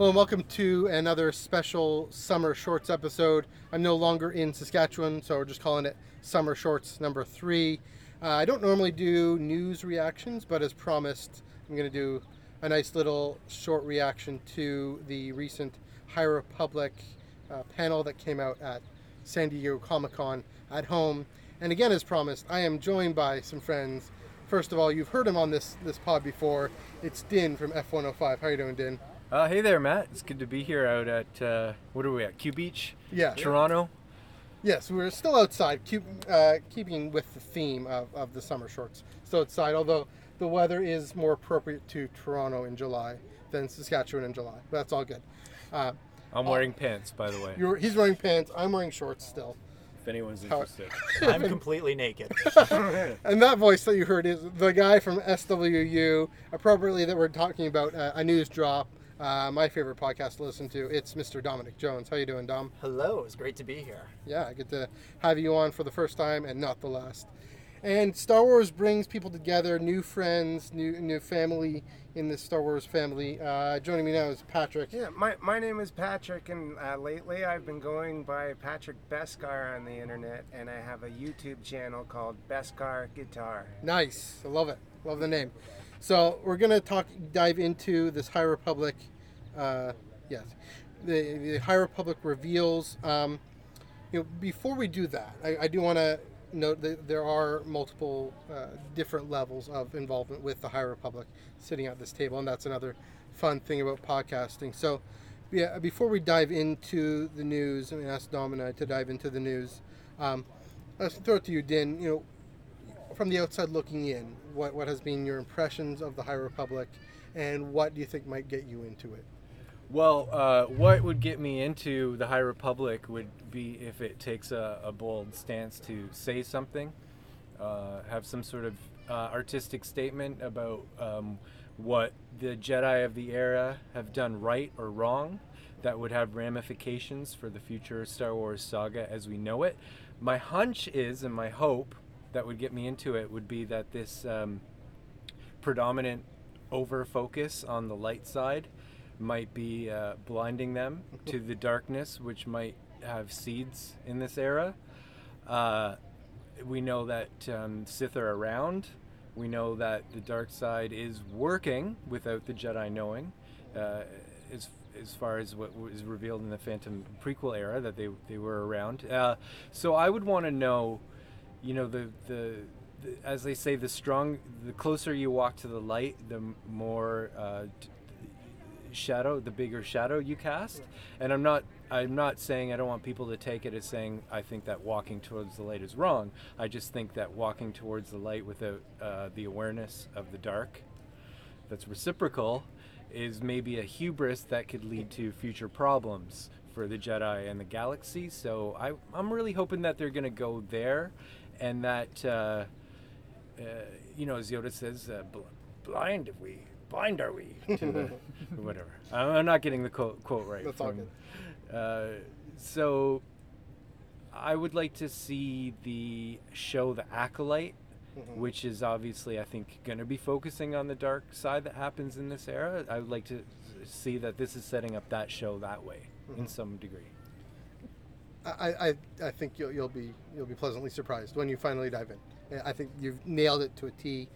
Hello and welcome to another special Summer Shorts episode. I'm no longer in Saskatchewan, so we're just calling it Summer Shorts number three. Uh, I don't normally do news reactions, but as promised, I'm going to do a nice little short reaction to the recent High Republic uh, panel that came out at San Diego Comic Con at home. And again, as promised, I am joined by some friends. First of all, you've heard him on this this pod before. It's Din from F105. How you doing, Din? Uh, hey there, Matt. It's good to be here out at uh, what are we at? Kew Beach, Yeah. Toronto. Yes, we're still outside, keep, uh, keeping with the theme of, of the summer shorts. Still outside, although the weather is more appropriate to Toronto in July than Saskatchewan in July. But that's all good. Uh, I'm wearing pants, by the way. you're, he's wearing pants. I'm wearing shorts still. If anyone's How- interested. I'm completely naked. And that voice that you heard is the guy from SWU. Appropriately, that we're talking about uh, a news drop. Uh, my favorite podcast to listen to. It's Mr. Dominic Jones. How you doing, Dom? Hello, it's great to be here. Yeah, I get to have you on for the first time and not the last. And Star Wars brings people together, new friends, new new family in the Star Wars family. Uh, joining me now is Patrick. Yeah, my, my name is Patrick, and uh, lately I've been going by Patrick Beskar on the internet, and I have a YouTube channel called Beskar Guitar. Nice, I love it. Love the name. So we're gonna talk, dive into this High Republic. Uh, yes, the the High Republic reveals. Um, you know, before we do that, I, I do want to note that there are multiple uh, different levels of involvement with the High Republic sitting at this table, and that's another fun thing about podcasting. So, yeah, before we dive into the news, going to ask and I to dive into the news. Um, let's throw it to you, Din. You know, from the outside looking in, what what has been your impressions of the High Republic, and what do you think might get you into it? Well, uh, what would get me into the High Republic would be if it takes a, a bold stance to say something, uh, have some sort of uh, artistic statement about um, what the Jedi of the era have done right or wrong that would have ramifications for the future Star Wars saga as we know it. My hunch is, and my hope that would get me into it would be that this um, predominant over focus on the light side might be uh, blinding them to the darkness, which might have seeds in this era. Uh, we know that um, Sith are around. We know that the dark side is working without the Jedi knowing. Uh, as, as far as what was revealed in the Phantom prequel era, that they, they were around. Uh, so I would want to know, you know, the, the, the, as they say, the strong, the closer you walk to the light, the more uh, d- shadow, the bigger shadow you cast. And I'm not I'm not saying I don't want people to take it as saying I think that walking towards the light is wrong. I just think that walking towards the light without uh, the awareness of the dark that's reciprocal is maybe a hubris that could lead to future problems for the Jedi and the galaxy. So I, I'm really hoping that they're going to go there and that, uh, uh, you know, as Yoda says, uh, bl- blind if we, blind are we, to the, whatever. I'm I'm not getting the quote, quote right. That's all from- Uh, so I would like to see the show The Acolyte Mm-hmm. which is obviously I think going to be focusing on the dark side that happens in this era. I would like to see that this is setting up that show that way Mm-hmm. in some degree. I, I, I think you'll, you'll be you'll be pleasantly surprised when you finally dive in. I think you've nailed it to a T.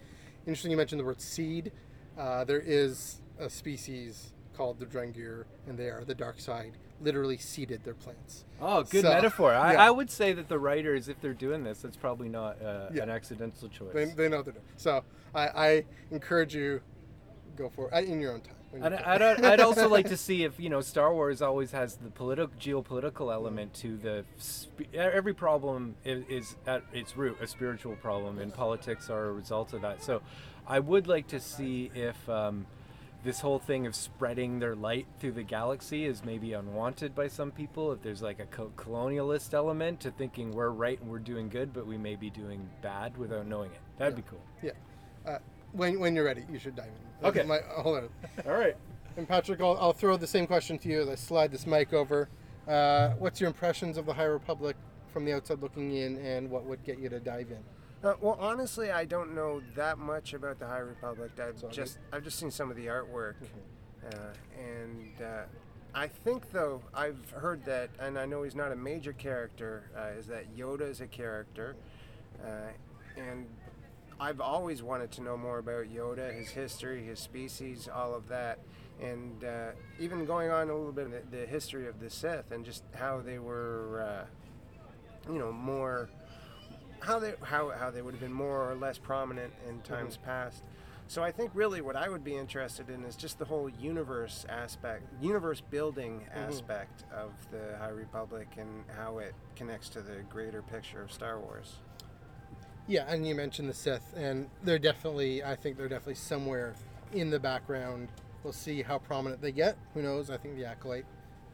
Interesting, you mentioned the word seed. Uh, there is a species called the Drengir, and they are the dark side. Literally seeded their plants. Oh, good So, metaphor. I, yeah. I would say that the writers, if they're doing this, that's probably not uh, Yeah. an accidental choice. They, they know they're doing. So I, I encourage you, go for it uh, in your own time. I'd, I'd, I'd also like to see if you know Star Wars always has the political geopolitical element to the sp- every problem is, is at its root a spiritual problem and politics are a result of that. So I would like to see if um, this whole thing of spreading their light through the galaxy is maybe unwanted by some people. If there's like a co- colonialist element to thinking we're right and we're doing good, but we may be doing bad without knowing it. That'd be cool. Yeah. Uh, when, when you're ready, you should dive in. Okay. My, hold on. All right. And Patrick, I'll, I'll throw the same question to you as I slide this mic over. Uh, what's your impressions of the High Republic from the outside looking in, and what would get you to dive in? Uh, well, honestly, I don't know that much about the High Republic. I've all just I've just seen some of the artwork, Uh, and uh, I think, though, I've heard that, and I know he's not a major character, uh, is that Yoda is a character. I've always wanted to know more about Yoda, his history, his species, all of that. And uh, even going on a little bit of the, the history of the Sith and just how they were, uh, you know, more, how they, how, how they would have been more or less prominent in times past. So I think really what I would be interested in is just the whole universe aspect, universe building aspect of the High Republic and how it connects to the greater picture of Star Wars. Yeah, and you mentioned the Sith, and they're definitely, I think they're definitely somewhere in the background. We'll see how prominent they get. Who knows? I think the Acolyte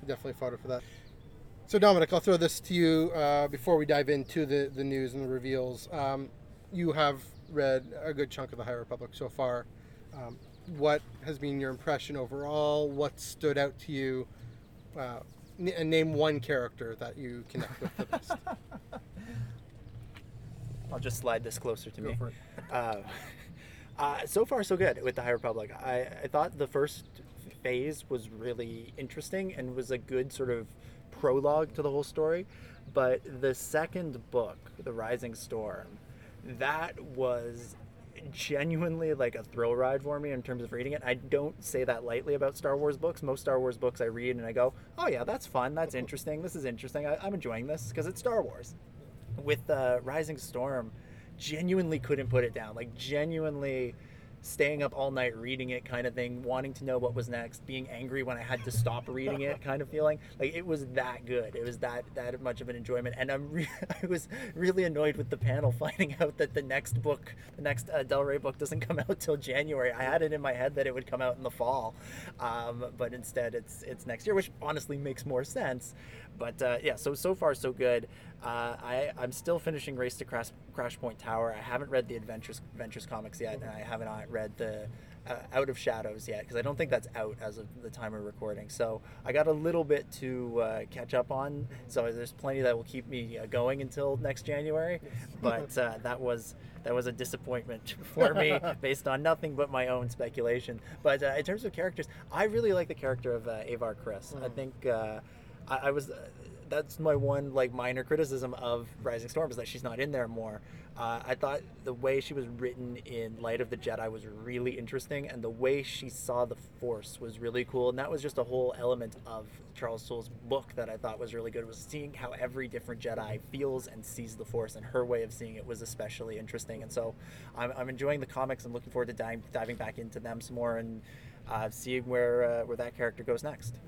definitely fodder for that. So, Dominic, I'll throw this to you uh, before we dive into the, the news and the reveals. Um, you have read a good chunk of the High Republic so far. Um, what has been your impression overall? What stood out to you? Uh, n- and name one character that you connect with the best. I'll just slide this closer to Go me. Uh, uh, so far, so good with the High Republic. I, I thought the first phase was really interesting and was a good sort of prologue to the whole story. But the second book, The Rising Storm, that was genuinely like a thrill ride for me in terms of reading it. I don't say that lightly about Star Wars books. Most Star Wars books I read and I go, oh yeah, that's fun, that's interesting, this is interesting, I, I'm enjoying this because it's Star Wars. With uh, Rising Storm, genuinely couldn't put it down. Like genuinely staying up all night reading it kind of thing, wanting to know what was next, being angry when I had to stop reading it kind of feeling. Like it was that good. It was that that much of an enjoyment. And I'm re- I was really annoyed with the panel finding out that the next book, the next uh, Del Rey book doesn't come out till January. I had it in my head that it would come out in the fall. Um, but instead it's it's next year, which honestly makes more sense. But uh, yeah, so so far so good. Uh, I I'm still finishing Race to Crash, Crash Point Tower. I haven't read the Adventures Adventures comics yet, and I haven't uh, read the uh, Out of Shadows yet because I don't think that's out as of the time we're recording. So I got a little bit to uh, catch up on. So there's plenty that will keep me uh, going until next January. But uh, that was that was a disappointment for me based on nothing but my own speculation. But uh, in terms of characters, I really like the character of uh, Avar Kriss. I think uh, I, I was. Uh, that's my one like minor criticism of Rising Storm is that she's not in there more. Uh, I thought the way she was written in Light of the Jedi was really interesting, and the way she saw the Force was really cool. And that was just a whole element of Charles Soule's book that I thought was really good. Was seeing how every different Jedi feels and sees the Force, and her way of seeing it was especially interesting. And so, I'm, I'm enjoying the comics. I'm looking forward to diving, diving back into them some more and uh, seeing where uh, where that character goes next.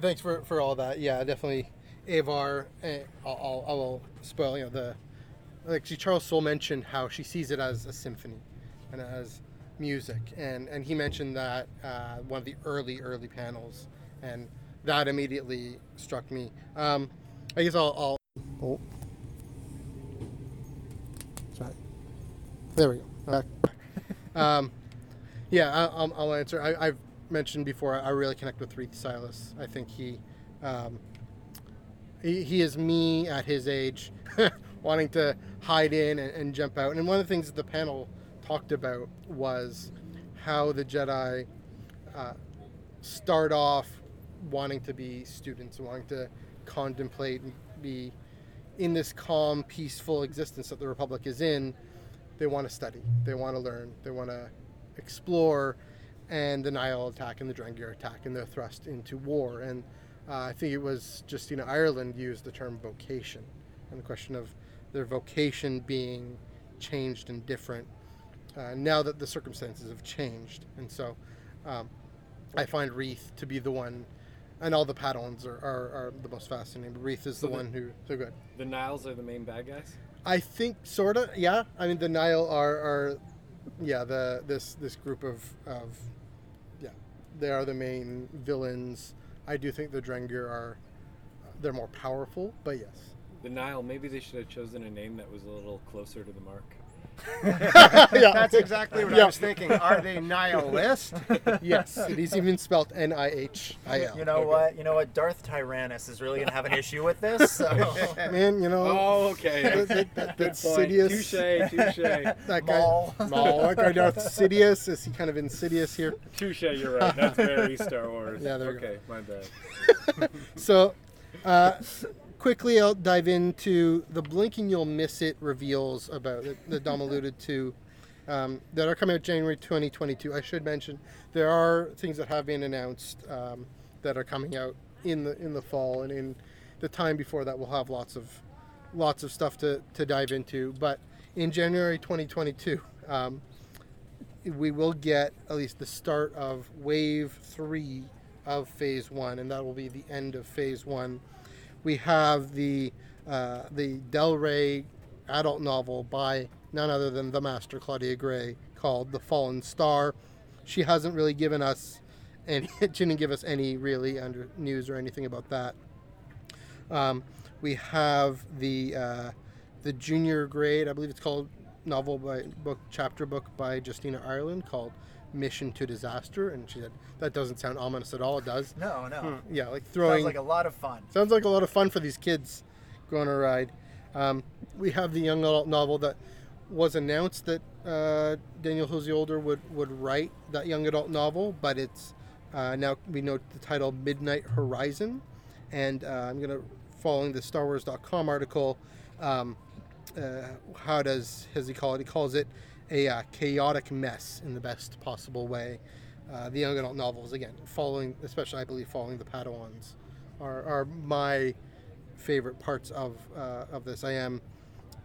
Thanks for, for all that. Yeah, definitely. Avar, eh, I'll, I'll, I will spoil, you know, the. Like she, Charles Soule mentioned how she sees it as a symphony and as music. And, and he mentioned that uh, one of the early, early panels. And that immediately struck me. Um, I guess I'll. I'll oh. Sorry. There we go. Back. um, yeah, I, I'll, I'll answer. I, I've mentioned before. I really connect with Reath Silas. I think he, um, he, he is me at his age, wanting to hide in and, and jump out. And one of the things that the panel talked about was how the Jedi uh, start off wanting to be students, wanting to contemplate and be in this calm, peaceful existence that the Republic is in. They want to study. They want to learn. They want to explore. And the Nihil attack and the Drengir attack, and they're thrust into war. And uh, I think it was Justina Ireland used the term vocation, and the question of their vocation being changed and different uh, now that the circumstances have changed. And so um, I find Reath to be the one, and all the Padawans are, are, are the most fascinating. But Reath is the So the- one who, so good. The Niles are the main bad guys. I think sort of, yeah. I mean, the Nile are, are yeah, the this this group of of they are the main villains. I do think the Drengir are uh, they're more powerful, but yes. The Nile. Maybe they should have chosen a name that was a little closer to the mark. yeah. That's exactly what Yeah. I was thinking. Are they nihilist? yes, it is even spelled N I H I L. You know what? You know what? Darth Tyrannus is really gonna have an issue with this. So. Man, you know. Oh, okay. that, that, that, Good that's point. Sidious. Touche, touche. That guy. Maul. Maul. That guy Darth Sidious. Is he kind of insidious here? Touche, you're right. That's very Star Wars. Yeah, there we go. okay, my bad. So, uh, quickly, I'll dive into the blinking you'll miss it reveals about that, that Dom alluded to um, that are coming out January 2022. I should mention there are things that have been announced um, that are coming out in the in the fall and in the time before that. We'll have lots of lots of stuff to, to dive into. But in January 2022. Um, we will get at least the start of wave three of phase one, and that will be the end of phase one. We have the uh, the Del Rey adult novel by none other than the master Claudia Gray called The Fallen Star. She hasn't really given us any, she didn't give us any really under news or anything about that. Um, we have the uh, the junior grade, I believe it's called novel by book chapter book by Justina Ireland called Mission to Disaster, and she said that doesn't sound ominous at all. It does. No, no. Yeah, like throwing Sounds like a lot of fun. Sounds like a lot of fun for these kids going on a ride. Um, we have the young adult novel that was announced that uh, Daniel Jose Older would, would write that young adult novel, but it's uh, now we know the title Midnight Horizon. And uh, I'm going to, following the StarWars.com article, um, uh, how does does he call it? He calls it a uh, chaotic mess in the best possible way. Uh, the young adult novels, again, following, especially I believe, following the Padawans, are, are my favorite parts of uh, of this. I am,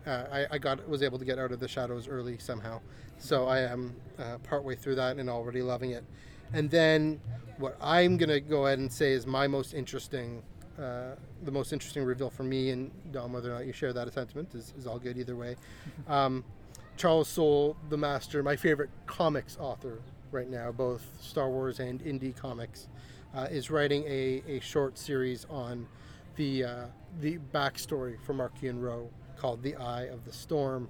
uh, I, I got was able to get out of the shadows early somehow, so I am uh, partway through that and already loving it. And then what I'm gonna go ahead and say is my most interesting, uh, the most interesting reveal for me and Dom, whether or not you share that sentiment is, is all good either way. Um, Charles Soule, the master, my favorite comics author right now, both Star Wars and indie comics, uh, is writing a, a short series on the uh, the backstory for Marchion Ro called The Eye of the Storm.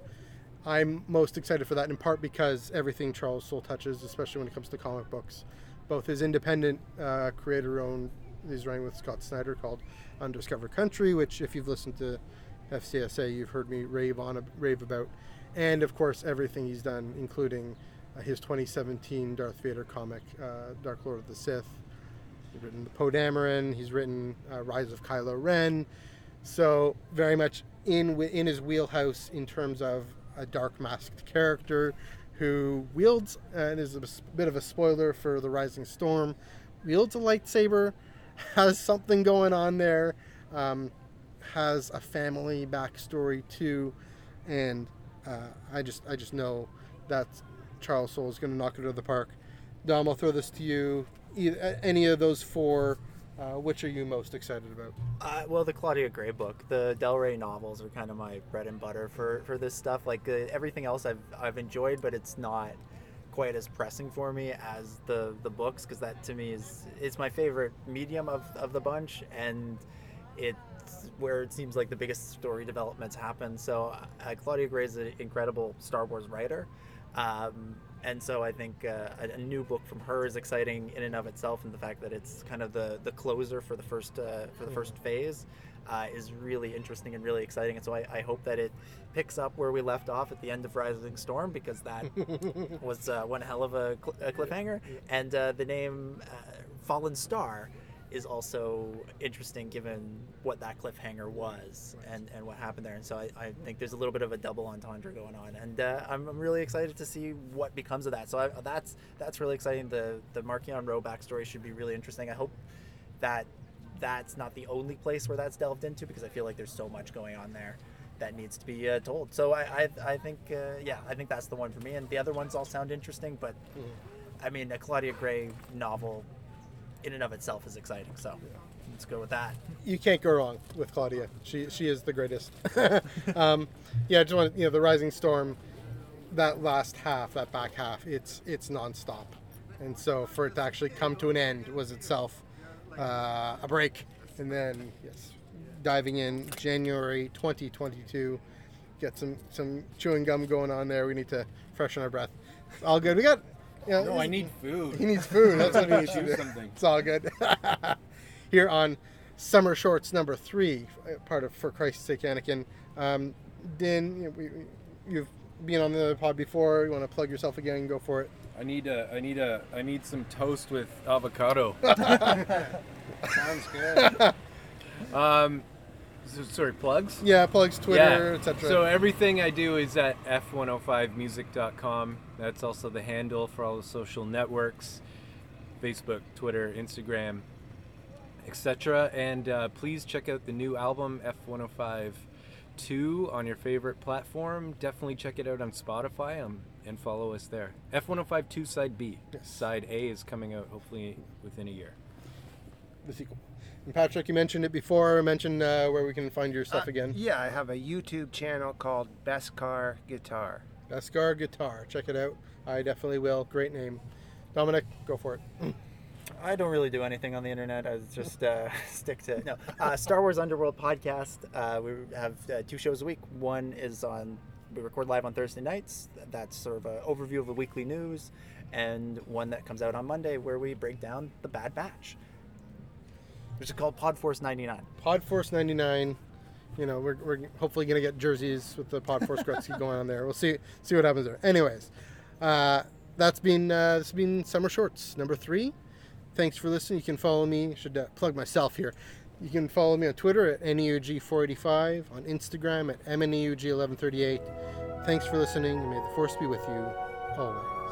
I'm most excited for that in part because everything Charles Soule touches, especially when it comes to comic books, both his independent uh, creator-owned, he's writing with Scott Snyder called Undiscovered Country, which if you've listened to FCSA, you've heard me rave on rave about, and of course everything he's done, including uh, his 2017 Darth Vader comic, uh, Dark Lord of the Sith. He's written Poe Dameron. He's written uh, Rise of Kylo Ren. So very much in in his wheelhouse in terms of a dark masked character who wields and is a bit of a spoiler for the Rising Storm. Wields a lightsaber, has something going on there, um, has a family backstory too, and uh, I just I just know that Charles Soule is going to knock it out of the park. Dom, I'll throw this to you. Either, any of those four, uh, which are you most excited about? Uh, well, the Claudia Gray book, the Del Rey novels are kind of my bread and butter for, for this stuff. Like uh, everything else, I've I've enjoyed, but it's not quite as pressing for me as the the books because that to me is it's my favorite medium of, of the bunch, and it's where it seems like the biggest story developments happen. So uh, Claudia Gray is an incredible Star Wars writer. Um, and so I think uh, a, a new book from her is exciting in and of itself, and the fact that it's kind of the, the closer for the first uh, for the first phase uh, is really interesting and really exciting. And so I, I hope that it picks up where we left off at the end of Rising Storm because that was uh, one hell of a, cl- a cliffhanger. And uh, the name uh, Fallen Star is also interesting given what that cliffhanger was and, and what happened there. And so I, I think there's a little bit of a double entendre going on. And uh, I'm, I'm really excited to see what becomes of that. So I, that's that's really exciting. The the Marchion Ro backstory should be really interesting. I hope that that's not the only place where that's delved into because I feel like there's so much going on there that needs to be uh, told. So I, I, I think, uh, yeah, I think that's the one for me. And the other ones all sound interesting, but I mean, a Claudia Gray novel in and of itself is exciting. So let's go with that. you can't go wrong with Claudia. She she is the greatest. um, yeah, I just want you know the Rising Storm, that last half, that back half, it's it's nonstop, and so for it to actually come to an end was itself uh, a break, and then yes, diving in January 2022. get some some chewing gum going on there. We need to freshen our breath. All good. We got. Yeah, No, I need food. He needs food. That's what he needs to do. something. It's all good. Here on Summer Shorts number three, uh, part of For Christ's Sake, Anakin. Um, Din, you know, we, we- you've been on the pod before. You want to plug yourself again? Go for it. I need a, I need a, I need some toast with avocado. Sounds good. um, so, sorry, plugs. Yeah, plugs, Twitter, yeah. etc. So everything I do is at f105music.com. That's also the handle for all the social networks, Facebook, Twitter, Instagram, etc. And uh, please check out the new album F105 2 on your favorite platform. Definitely check it out on Spotify um, and follow us there. F105 2 Side B. Yes. Side A is coming out hopefully within a year. the sequel. And Patrick, you mentioned it before. Mention uh, where we can find your stuff Uh, again. Yeah, I have a YouTube channel called Beskar Guitar. Beskar Guitar. Check it out. I definitely will. Great name. Dominic, go for it. I don't really do anything on the internet. I just uh, stick to no uh, Star Wars Underworld podcast. Uh, we have uh, two shows a week. One is on we record live on Thursday nights. That's sort of an overview of the weekly news, and one that comes out on Monday where we break down the Bad Batch, which is called Podforce 99. Podforce 99. You know, we're, we're hopefully going to get jerseys with the Podforce Gretzky going on there. We'll see see what happens there. Anyways, uh, that's been uh, this has been Summer Shorts number three. Thanks for listening. You can follow me. Should uh, plug myself here. You can follow me on Twitter at E NEUG485, on Instagram at E MNEUG1138. Thanks for listening, may the force be with you always.